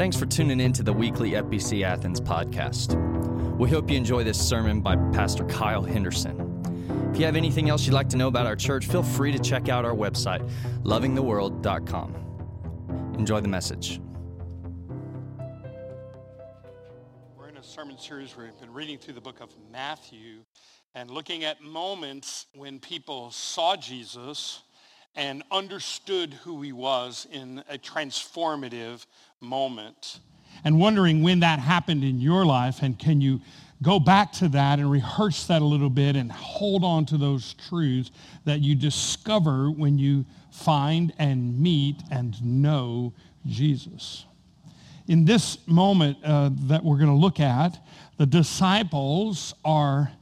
Thanks for tuning in to the weekly FBC Athens podcast. We hope you enjoy this sermon by Pastor Kyle Henderson. If you have anything else you'd like to know about our church, feel free to check out our website, lovingtheworld.com. Enjoy the message. We're in a sermon series where we've been reading through the book of Matthew and looking at moments when people saw Jesus and understood who he was in a transformative moment. And wondering when that happened in your life and can you go back to that and rehearse that a little bit and hold on to those truths that you discover when you find and meet and know Jesus. In this moment uh, that we're going to look at, the disciples are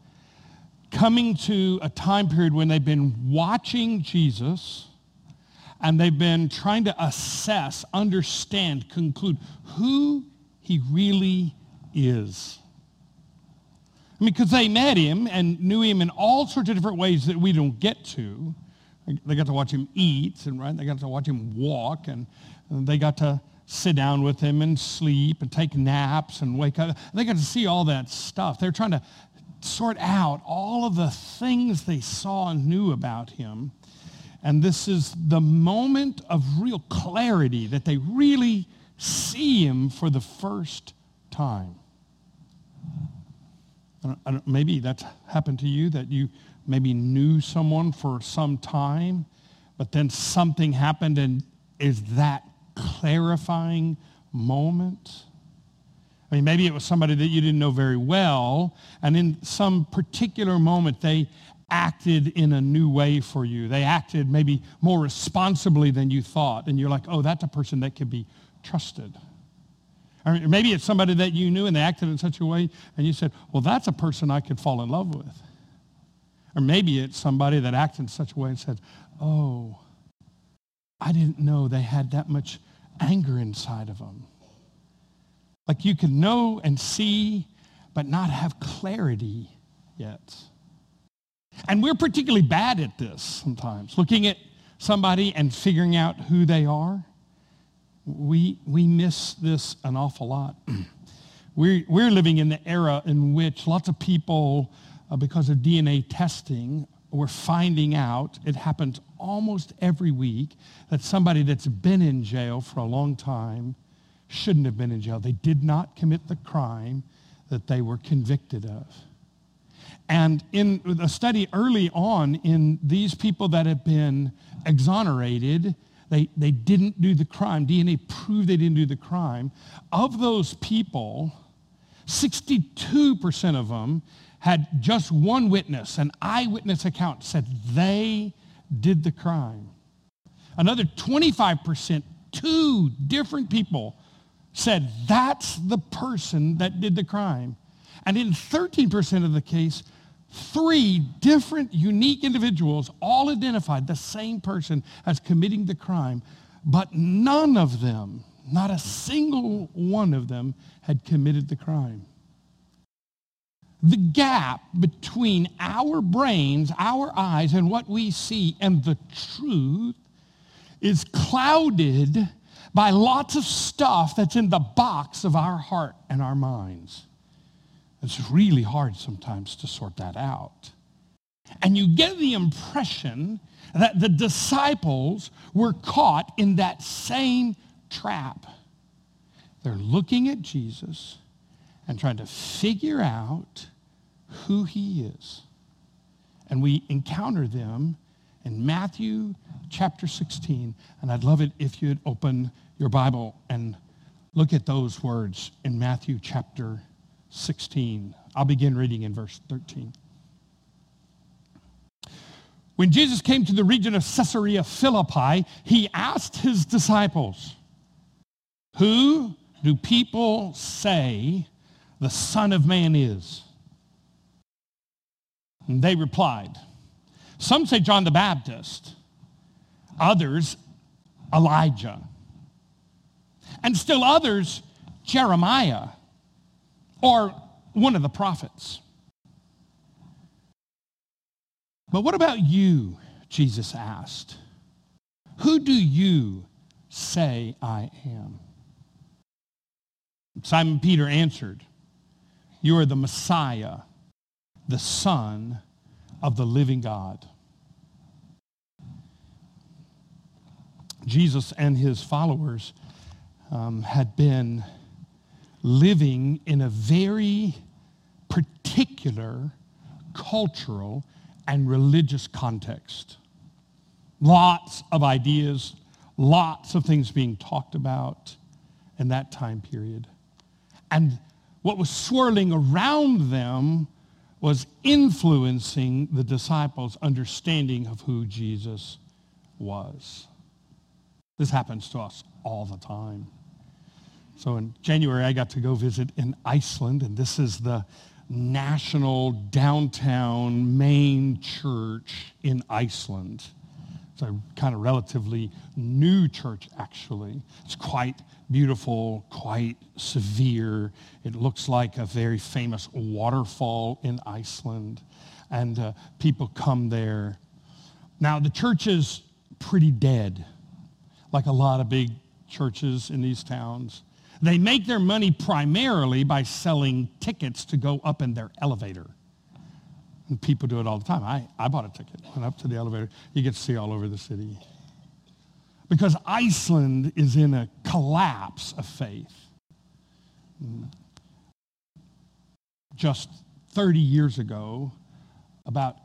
coming to a time period when they've been watching Jesus and they've been trying to assess, understand, conclude who he really is. I mean, because they met him and knew him in all sorts of different ways that we don't get to. They got to watch him eat, and right, they got to watch him walk, and they got to sit down with him and sleep and take naps and wake up. They got to see all that stuff. They're trying to sort out all of the things they saw and knew about him. And this is the moment of real clarity that they really see him for the first time. I don't, I don't, maybe that's happened to you, that you maybe knew someone for some time, but then something happened and is that clarifying moment? I mean, maybe it was somebody that you didn't know very well, and in some particular moment they acted in a new way for you. They acted maybe more responsibly than you thought, and you're like, oh, that's a person that could be trusted. Or maybe it's somebody that you knew and they acted in such a way, and you said, well, that's a person I could fall in love with. Or maybe it's somebody that acted in such a way and said, oh, I didn't know they had that much anger inside of them. Like you can know and see, but not have clarity yet. And we're particularly bad at this sometimes, looking at somebody and figuring out who they are. We, we miss this an awful lot. we're, we're living in the era in which lots of people, uh, because of DNA testing, we're finding out, it happens almost every week, that somebody that's been in jail for a long time shouldn't have been in jail. They did not commit the crime that they were convicted of. And in a study early on in these people that have been exonerated, they, they didn't do the crime. DNA proved they didn't do the crime. Of those people, 62% of them had just one witness, an eyewitness account, said they did the crime. Another 25%, two different people said that's the person that did the crime. And in 13% of the case, three different unique individuals all identified the same person as committing the crime, but none of them, not a single one of them, had committed the crime. The gap between our brains, our eyes, and what we see and the truth is clouded by lots of stuff that's in the box of our heart and our minds. It's really hard sometimes to sort that out. And you get the impression that the disciples were caught in that same trap. They're looking at Jesus and trying to figure out who he is. And we encounter them in Matthew chapter 16. And I'd love it if you'd open your Bible and look at those words in Matthew chapter 16. I'll begin reading in verse 13. When Jesus came to the region of Caesarea Philippi, he asked his disciples, Who do people say the Son of Man is? And they replied, Some say John the Baptist, others Elijah, and still others Jeremiah or one of the prophets. But what about you? Jesus asked. Who do you say I am? Simon Peter answered, You are the Messiah, the Son of the living God. Jesus and his followers um, had been living in a very particular cultural and religious context. Lots of ideas, lots of things being talked about in that time period. And what was swirling around them was influencing the disciples' understanding of who Jesus was. This happens to us all the time. So in January, I got to go visit in Iceland, and this is the national downtown main church in Iceland. It's a kind of relatively new church, actually. It's quite beautiful, quite severe. It looks like a very famous waterfall in Iceland, and uh, people come there. Now, the church is pretty dead, like a lot of big churches in these towns. They make their money primarily by selling tickets to go up in their elevator. And people do it all the time. I, I bought a ticket, went up to the elevator. You get to see all over the city because Iceland is in a collapse of faith. Just 30 years ago, about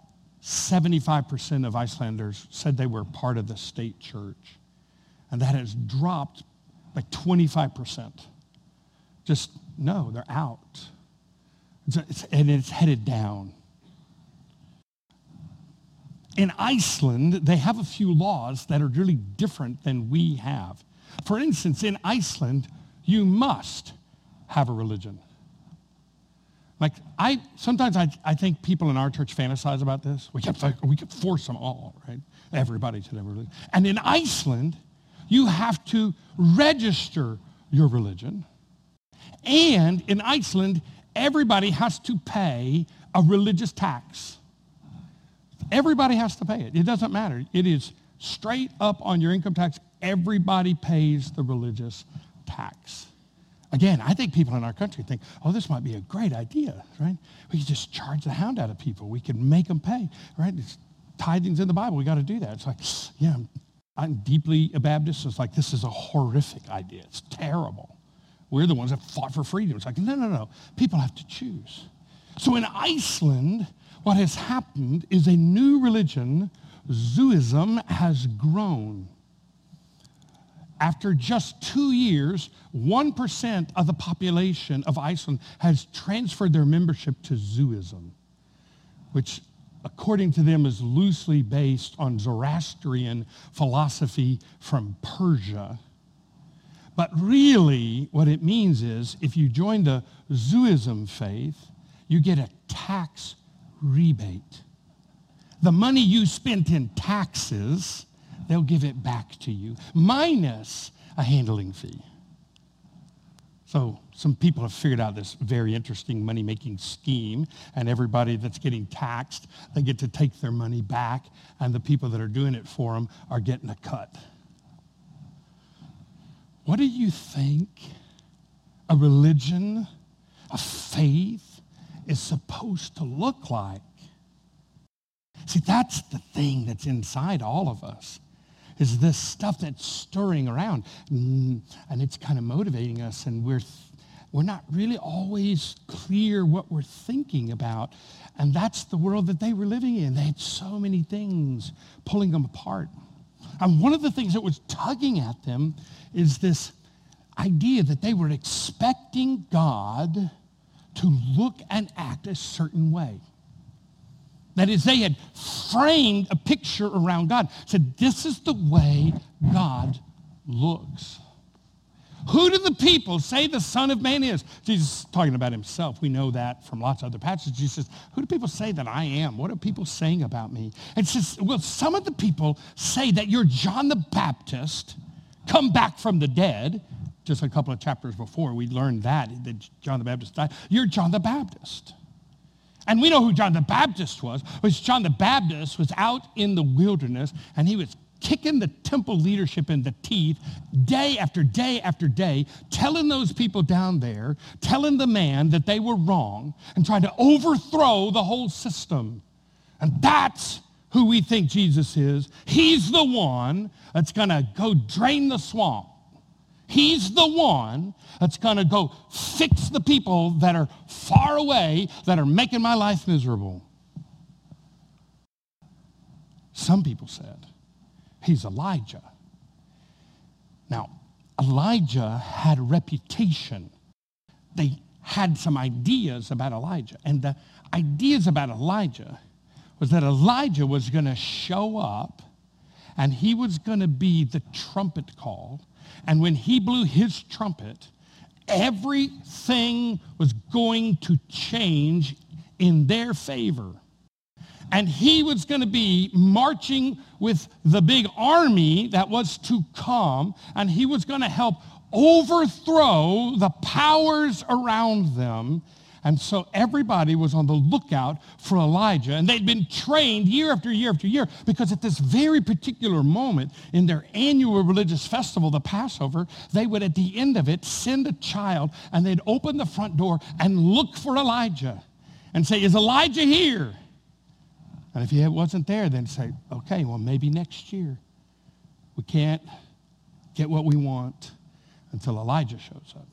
75% of Icelanders said they were part of the state church. And that has dropped by 25%. Just, no, they're out. It's, it's, and it's headed down in Iceland, they have a few laws that are really different than we have. For instance, in Iceland, you must have a religion. Like, I, sometimes I, I think people in our church fantasize about this. We could, we could force them all, right? Everybody should have a religion. And in Iceland, you have to register your religion. And in Iceland, everybody has to pay a religious tax. Everybody has to pay it. It doesn't matter. It is straight up on your income tax. Everybody pays the religious tax. Again, I think people in our country think, oh, this might be a great idea, right? We could just charge the hound out of people. We could make them pay, right? It's, tithing's in the Bible. We got to do that. It's like, yeah, deeply a Baptist. It's like, this is a horrific idea. It's terrible. We're the ones that fought for freedom. It's like, no, no, no. People have to choose. So in Iceland, what has happened is a new religion, Zuism, has grown. After just two years, 1% of the population of Iceland has transferred their membership to Zuism, which according to them is loosely based on Zoroastrian philosophy from Persia. But really, what it means is if you join the Zuism faith, you get a tax rebate. The money you spent in taxes, they'll give it back to you, minus a handling fee. So some people have figured out this very interesting money-making scheme, and everybody that's getting taxed, they get to take their money back, and the people that are doing it for them are getting a cut. What do you think a religion, a faith, is supposed to look like. See, that's the thing that's inside all of us is this stuff that's stirring around. Mm, and it's kind of motivating us and we're we're not really always clear what we're thinking about. And that's the world that they were living in. They had so many things pulling them apart. And one of the things that was tugging at them is this idea that they were expecting god to look and act a certain way. That is, they had framed a picture around God, said, This is the way God looks. Who do the people say the Son of Man is? Jesus is talking about himself. We know that from lots of other passages. Jesus says, Who do people say that I am? What are people saying about me? And says, Well, some of the people say that you're John the Baptist, come back from the dead just a couple of chapters before, we learned that, that John the Baptist died. You're John the Baptist. And we know who John the Baptist was, was John the Baptist was out in the wilderness and he was kicking the temple leadership in the teeth day after day after day, telling those people down there, telling the man that they were wrong and trying to overthrow the whole system. And that's who we think Jesus is. He's the one that's going to go drain the swamp. He's the one that's going to go fix the people that are far away that are making my life miserable. Some people said he's Elijah. Now, Elijah had a reputation. They had some ideas about Elijah. And the ideas about Elijah was that Elijah was going to show up and he was going to be the trumpet call. And when he blew his trumpet, everything was going to change in their favor and he was going to be marching with the big army that was to come, and he was going to help overthrow the powers around them. And so everybody was on the lookout for Elijah. And they'd been trained year after year after year because at this very particular moment in their annual religious festival, the Passover, they would at the end of it send a child and they'd open the front door and look for Elijah and say, Is Elijah here? And if he wasn't there, then say, okay, well, maybe next year. We can't get what we want until Elijah shows up.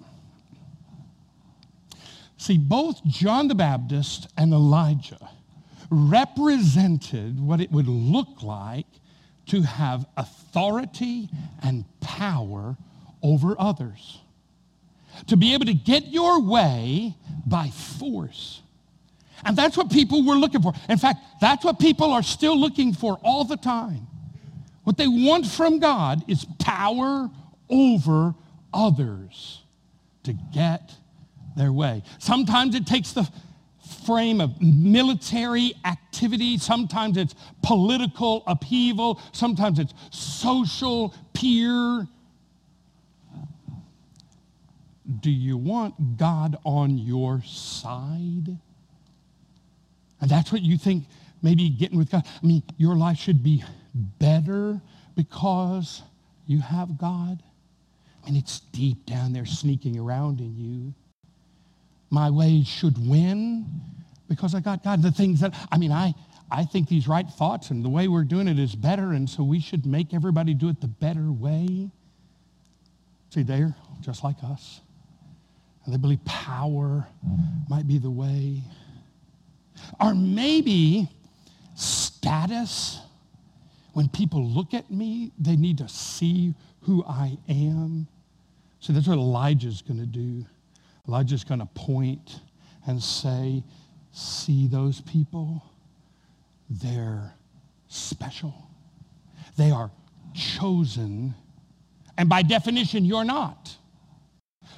See, both John the Baptist and Elijah represented what it would look like to have authority and power over others. To be able to get your way by force. And that's what people were looking for. In fact, that's what people are still looking for all the time. What they want from God is power over others to get their way. Sometimes it takes the frame of military activity. Sometimes it's political upheaval. Sometimes it's social peer. Do you want God on your side? And that's what you think maybe getting with God. I mean, your life should be better because you have God. I mean, it's deep down there sneaking around in you. My ways should win because I got God. The things that, I mean, I, I think these right thoughts and the way we're doing it is better, and so we should make everybody do it the better way. See, they're just like us. And they believe power might be the way. Or maybe status. When people look at me, they need to see who I am. So that's what Elijah's going to do. Elijah's going to point and say, see those people? They're special. They are chosen. And by definition, you're not.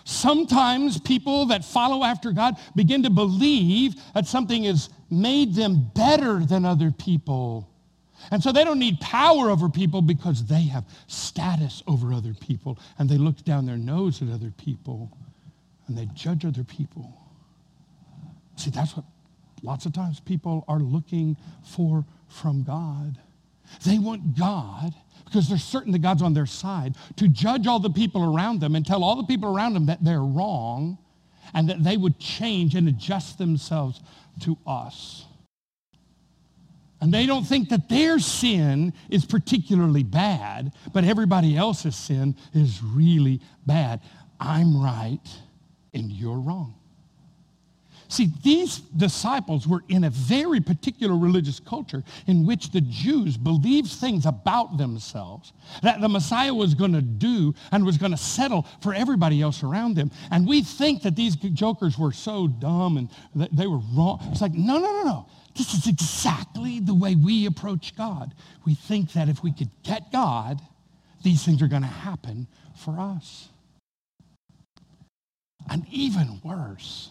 Sometimes people that follow after God begin to believe that something has made them better than other people. And so they don't need power over people because they have status over other people. And they look down their nose at other people and they judge other people. See, that's what lots of times people are looking for from God. They want God because they're certain that God's on their side, to judge all the people around them and tell all the people around them that they're wrong and that they would change and adjust themselves to us. And they don't think that their sin is particularly bad, but everybody else's sin is really bad. I'm right and you're wrong. See, these disciples were in a very particular religious culture in which the Jews believed things about themselves that the Messiah was going to do and was going to settle for everybody else around them. And we think that these jokers were so dumb and they were wrong. It's like, no, no, no, no. This is exactly the way we approach God. We think that if we could get God, these things are going to happen for us. And even worse,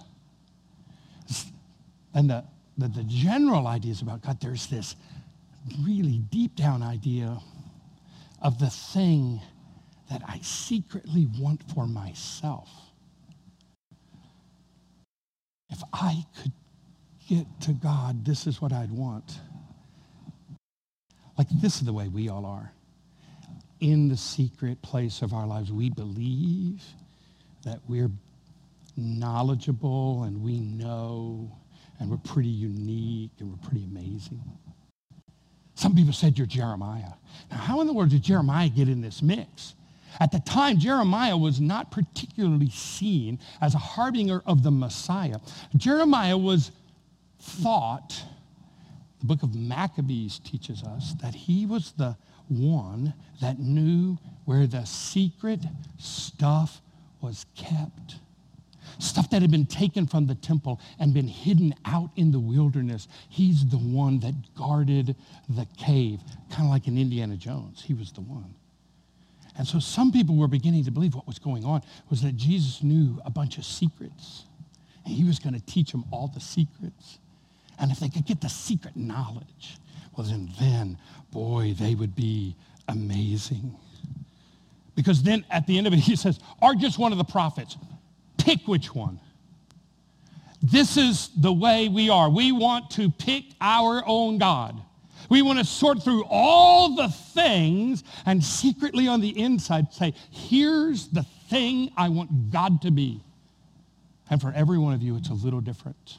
and the, the, the general ideas about God, there's this really deep down idea of the thing that I secretly want for myself. If I could get to God, this is what I'd want. Like this is the way we all are. in the secret place of our lives, we believe that we're knowledgeable and we know and we're pretty unique and we're pretty amazing. Some people said you're Jeremiah. Now, how in the world did Jeremiah get in this mix? At the time, Jeremiah was not particularly seen as a harbinger of the Messiah. Jeremiah was thought, the book of Maccabees teaches us, that he was the one that knew where the secret stuff was kept. Stuff that had been taken from the temple and been hidden out in the wilderness. He's the one that guarded the cave, kind of like in Indiana Jones. He was the one. And so some people were beginning to believe what was going on was that Jesus knew a bunch of secrets. And he was going to teach them all the secrets. And if they could get the secret knowledge, well, then, then, boy, they would be amazing. Because then at the end of it, he says, are just one of the prophets. Pick which one. This is the way we are. We want to pick our own God. We want to sort through all the things and secretly on the inside say, here's the thing I want God to be. And for every one of you, it's a little different.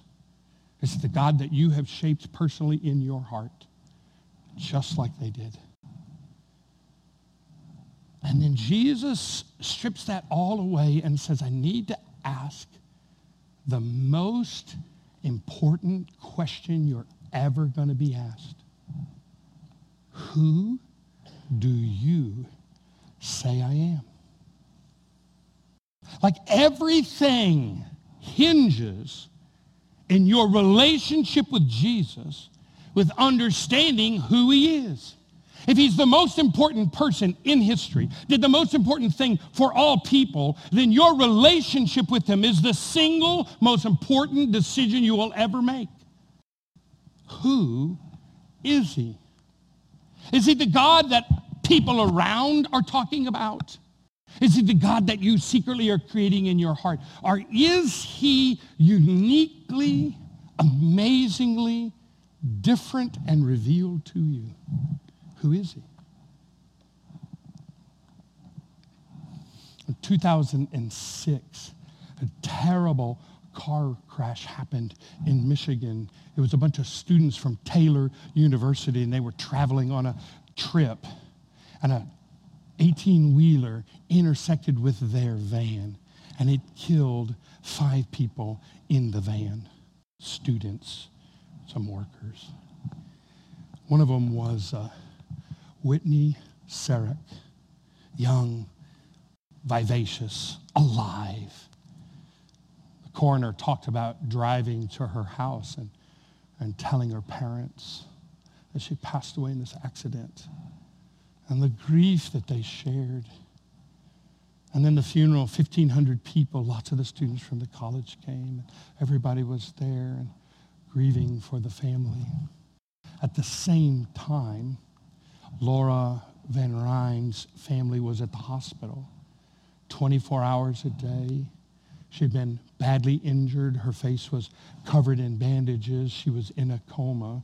It's the God that you have shaped personally in your heart, just like they did. And then Jesus strips that all away and says, I need to ask the most important question you're ever going to be asked. Who do you say I am? Like everything hinges in your relationship with Jesus with understanding who he is. If he's the most important person in history, did the most important thing for all people, then your relationship with him is the single most important decision you will ever make. Who is he? Is he the God that people around are talking about? Is he the God that you secretly are creating in your heart? Or is he uniquely, amazingly different and revealed to you? Who is he? In 2006, a terrible car crash happened in Michigan. It was a bunch of students from Taylor University, and they were traveling on a trip. And a 18-wheeler intersected with their van, and it killed five people in the van, students, some workers. One of them was uh, Whitney Cerak, young, vivacious, alive The coroner talked about driving to her house and, and telling her parents that she passed away in this accident and the grief that they shared. And then the funeral, 1,500 people, lots of the students from the college came. Everybody was there and grieving for the family. At the same time, Laura Van Ryn's family was at the hospital 24 hours a day. She'd been badly injured. Her face was covered in bandages. She was in a coma.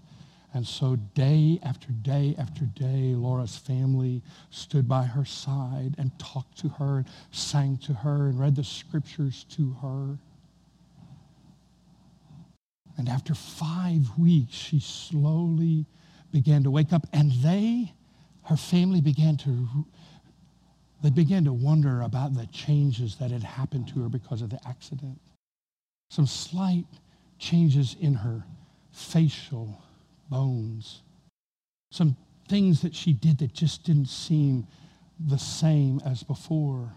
And so day after day after day, Laura's family stood by her side and talked to her, sang to her, and read the scriptures to her. And after five weeks, she slowly began to wake up, and they, her family, began to they began to wonder about the changes that had happened to her because of the accident some slight changes in her facial bones, some things that she did that just didn't seem the same as before.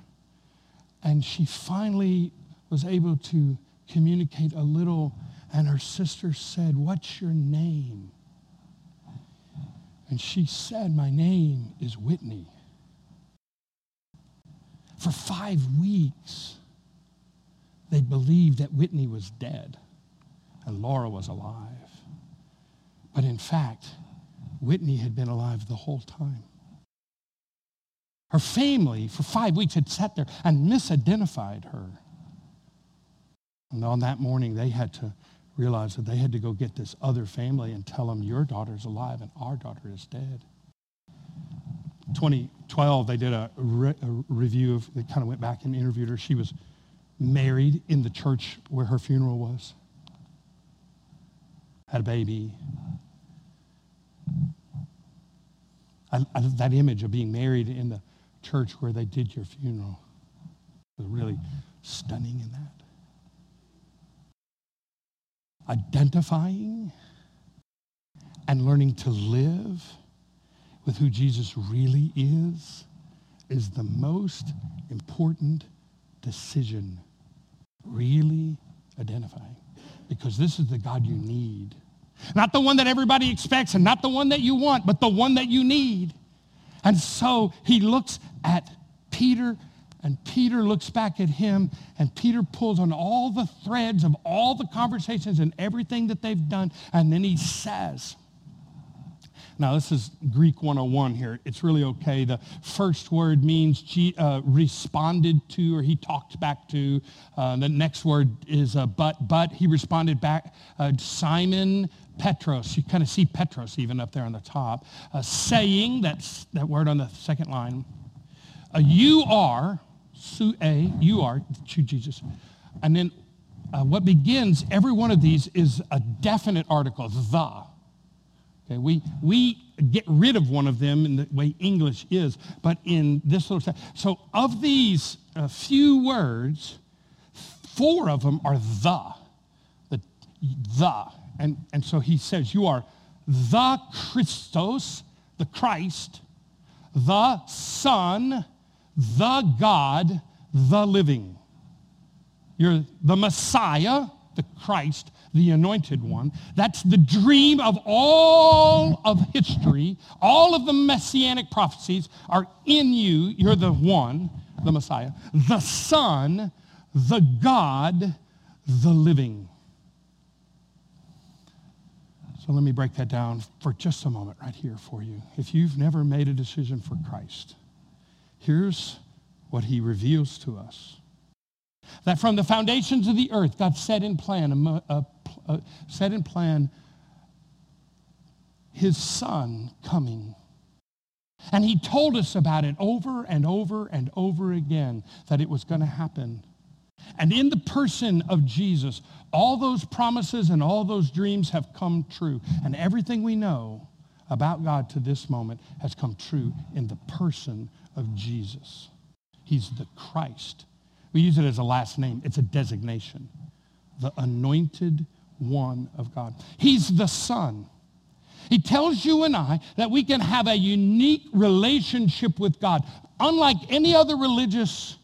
And she finally was able to communicate a little, and her sister said, What's your name? And she said, My name is Whitney. For five weeks, they believed that Whitney was dead and Laura was alive. But in fact, Whitney had been alive the whole time. Her family, for five weeks, had sat there and misidentified her. And on that morning, they had to realize that they had to go get this other family and tell them, Your daughter's alive and our daughter is dead. 2012, they did a, re- a review of, they kind of went back and interviewed her. She was married in the church where her funeral was, had a baby. I, I, that image of being married in the church where they did your funeral was really stunning in that. Identifying and learning to live with who Jesus really is is the most important decision. Really identifying. Because this is the God you need. Not the one that everybody expects and not the one that you want, but the one that you need. And so he looks at Peter and Peter looks back at him, and Peter pulls on all the threads of all the conversations and everything that they've done. And then he says, now, this is Greek 101 here. It's really okay. The first word means uh, responded to or he talked back to. Uh, the next word is uh, but, but he responded back. Uh, Simon Petros, you kind of see Petros even up there on the top, uh, saying, that's that word on the second line, uh, you are, su a, you are, to Jesus. And then what begins every one of these is a definite article, the. Okay, we, we get rid of one of them in the way English is, but in this little, so of these uh, few words, four of them are the, the, the. And, and so he says, you are the Christos, the Christ, the Son, the God, the living. You're the Messiah, the Christ, the anointed one. That's the dream of all of history. All of the messianic prophecies are in you. You're the one, the Messiah, the Son, the God, the living. So let me break that down for just a moment right here for you. If you've never made a decision for Christ, here's what he reveals to us. That from the foundations of the earth, God set in plan, set in plan his son coming. And he told us about it over and over and over again that it was going to happen. And in the person of Jesus, all those promises and all those dreams have come true. And everything we know about God to this moment has come true in the person of Jesus. He's the Christ we use it as a last name. It's a designation. The anointed one of God. He's the Son. He tells you and I that we can have a unique relationship with God, unlike any other religious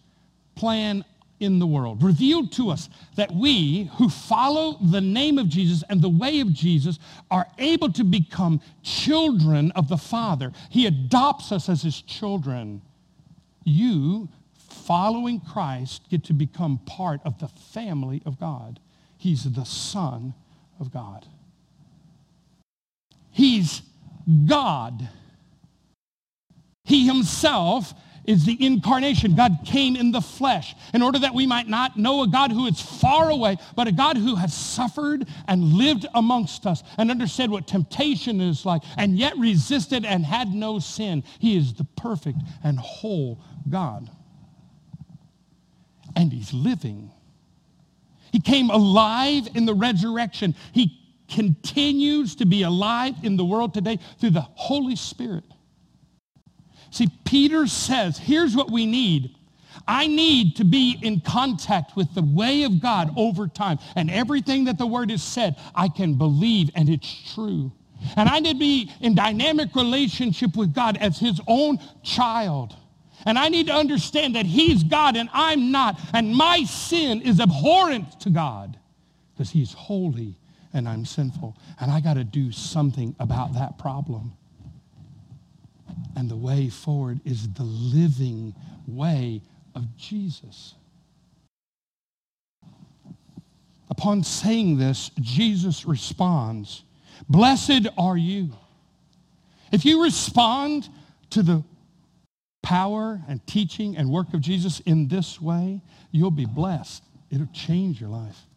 plan in the world. Revealed to us that we who follow the name of Jesus and the way of Jesus are able to become children of the Father. He adopts us as his children. You following Christ get to become part of the family of God. He's the Son of God. He's God. He himself is the incarnation. God came in the flesh in order that we might not know a God who is far away, but a God who has suffered and lived amongst us and understood what temptation is like and yet resisted and had no sin. He is the perfect and whole God and he's living. He came alive in the resurrection. He continues to be alive in the world today through the Holy Spirit. See, Peter says, here's what we need. I need to be in contact with the way of God over time. And everything that the word has said, I can believe and it's true. And I need to be in dynamic relationship with God as his own child. And I need to understand that he's God and I'm not. And my sin is abhorrent to God because he's holy and I'm sinful. And I got to do something about that problem. And the way forward is the living way of Jesus. Upon saying this, Jesus responds, Blessed are you. If you respond to the power and teaching and work of Jesus in this way, you'll be blessed. It'll change your life.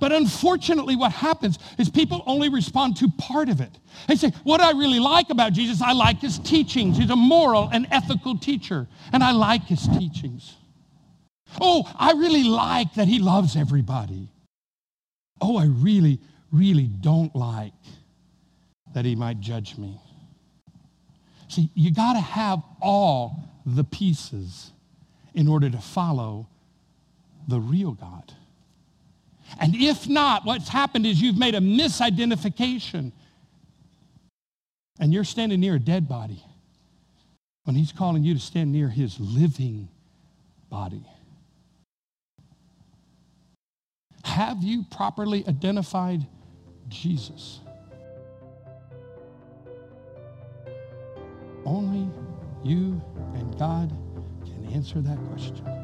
But unfortunately, what happens is people only respond to part of it. They say, what I really like about Jesus, I like his teachings. He's a moral and ethical teacher, and I like his teachings. Oh, I really like that he loves everybody. Oh, I really, really don't like that he might judge me. See, you got to have all the pieces in order to follow the real God. And if not, what's happened is you've made a misidentification and you're standing near a dead body when he's calling you to stand near his living body. Have you properly identified Jesus? Only you and God can answer that question.